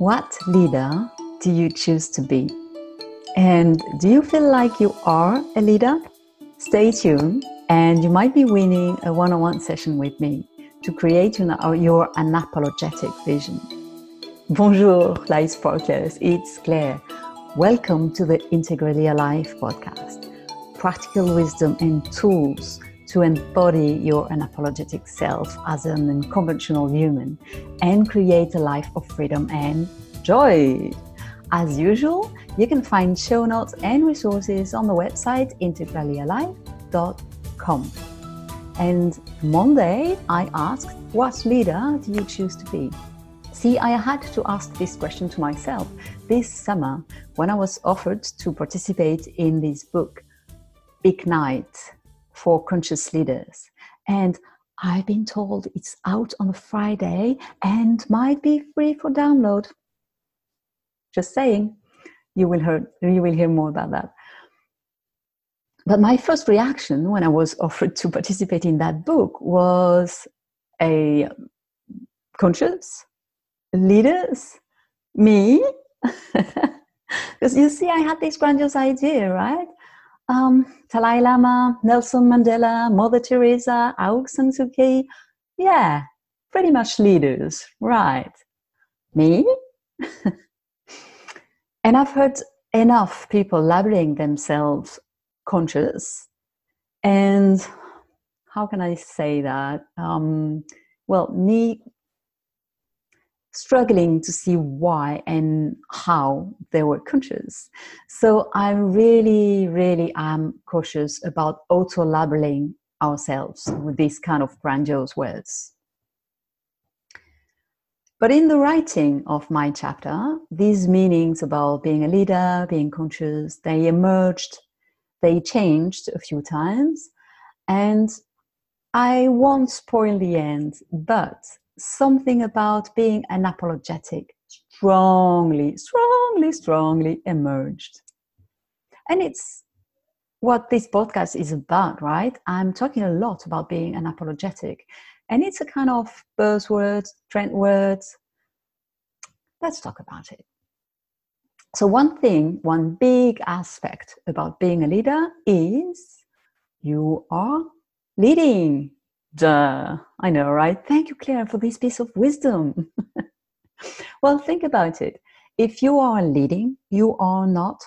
What leader do you choose to be? And do you feel like you are a leader? Stay tuned, and you might be winning a one on one session with me to create your unapologetic vision. Bonjour, Life Sparklers, it's Claire. Welcome to the Integrally Alive podcast. Practical wisdom and tools to embody your unapologetic self as an unconventional human and create a life of freedom and joy. As usual, you can find show notes and resources on the website integrallyalive.com. And Monday, I asked, What leader do you choose to be? See, I had to ask this question to myself this summer when I was offered to participate in this book, Ignite for conscious leaders. And I've been told it's out on a Friday and might be free for download. Just saying, you will hear, you will hear more about that. But my first reaction when I was offered to participate in that book was a conscious leaders, me. Because you see, I had this grandiose idea, right? Um, Dalai Lama, Nelson Mandela, Mother Teresa, Aung San Suu Kyi. Yeah, pretty much leaders, right? Me? and I've heard enough people labeling themselves conscious. And how can I say that? Um, well, me struggling to see why and how they were conscious. So I'm really, really am cautious about auto labeling ourselves with these kind of grandiose words. But in the writing of my chapter, these meanings about being a leader, being conscious, they emerged, they changed a few times. And I won't spoil the end, but something about being unapologetic strongly, strongly, strongly emerged. And it's what this podcast is about, right? I'm talking a lot about being unapologetic. And it's a kind of buzzword, trend words. Let's talk about it. So, one thing, one big aspect about being a leader is you are leading. Duh. I know, right? Thank you, Claire, for this piece of wisdom. well, think about it. If you are leading, you are not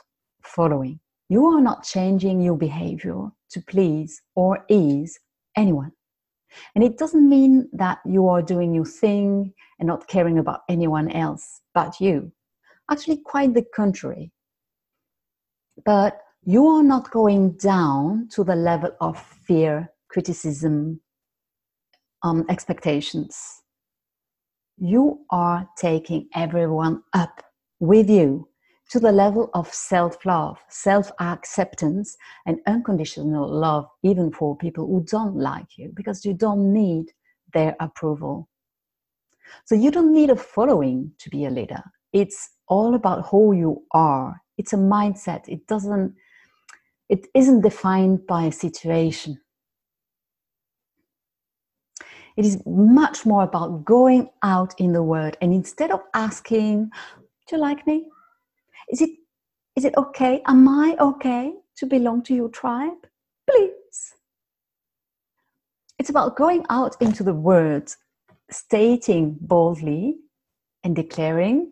following. You are not changing your behavior to please or ease anyone. And it doesn't mean that you are doing your thing and not caring about anyone else but you. Actually, quite the contrary. But you are not going down to the level of fear, criticism, um, expectations. You are taking everyone up with you to the level of self love, self acceptance, and unconditional love, even for people who don't like you, because you don't need their approval. So you don't need a following to be a leader. It's all about who you are. It's a mindset. It doesn't, it isn't defined by a situation. It is much more about going out in the world and instead of asking, Do you like me? Is it is it okay? Am I okay to belong to your tribe? Please. It's about going out into the world, stating boldly and declaring,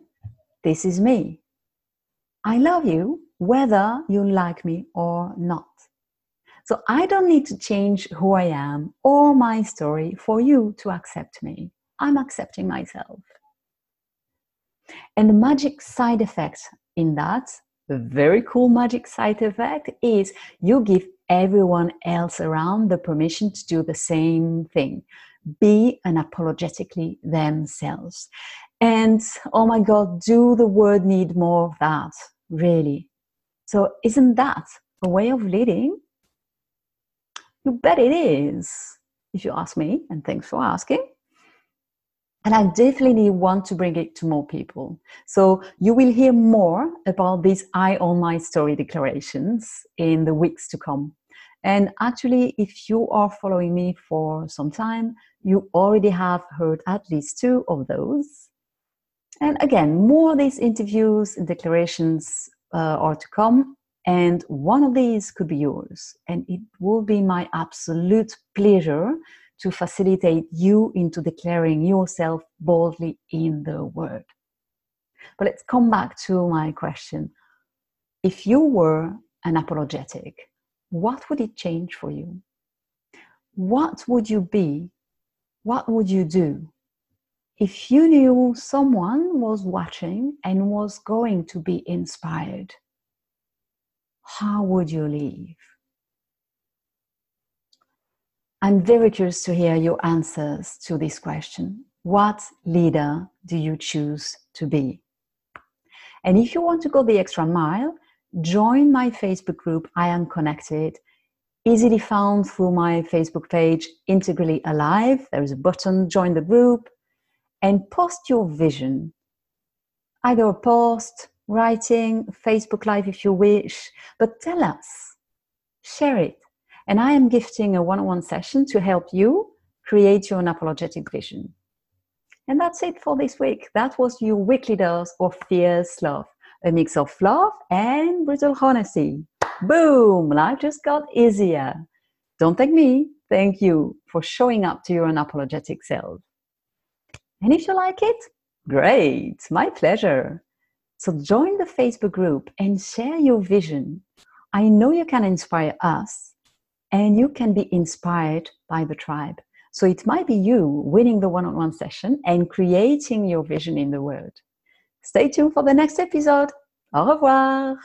This is me. I love you whether you like me or not. So I don't need to change who I am or my story for you to accept me. I'm accepting myself. And the magic side effect in that, the very cool magic side effect is you give everyone else around the permission to do the same thing. Be unapologetically themselves. And oh my God, do the world need more of that? Really? So, isn't that a way of leading? You bet it is, if you ask me, and thanks for asking. And I definitely want to bring it to more people. So you will hear more about these I own my story declarations in the weeks to come. And actually, if you are following me for some time, you already have heard at least two of those. And again, more of these interviews and declarations uh, are to come, and one of these could be yours. And it will be my absolute pleasure to facilitate you into declaring yourself boldly in the Word. But let's come back to my question. If you were an apologetic, what would it change for you? What would you be? What would you do if you knew someone was watching and was going to be inspired? How would you live? I'm very curious to hear your answers to this question. What leader do you choose to be? And if you want to go the extra mile, join my Facebook group, I Am Connected, easily found through my Facebook page, Integrally Alive. There is a button, join the group, and post your vision. Either a post, writing, Facebook Live if you wish, but tell us, share it and I am gifting a one on one session to help you create your unapologetic vision. And that's it for this week. That was your weekly dose of fierce love, a mix of love and brutal honesty. Boom! Life just got easier. Don't thank me, thank you for showing up to your unapologetic self. And if you like it, great, my pleasure. So join the Facebook group and share your vision. I know you can inspire us and you can be inspired by the tribe. So it might be you winning the one on one session and creating your vision in the world. Stay tuned for the next episode. Au revoir.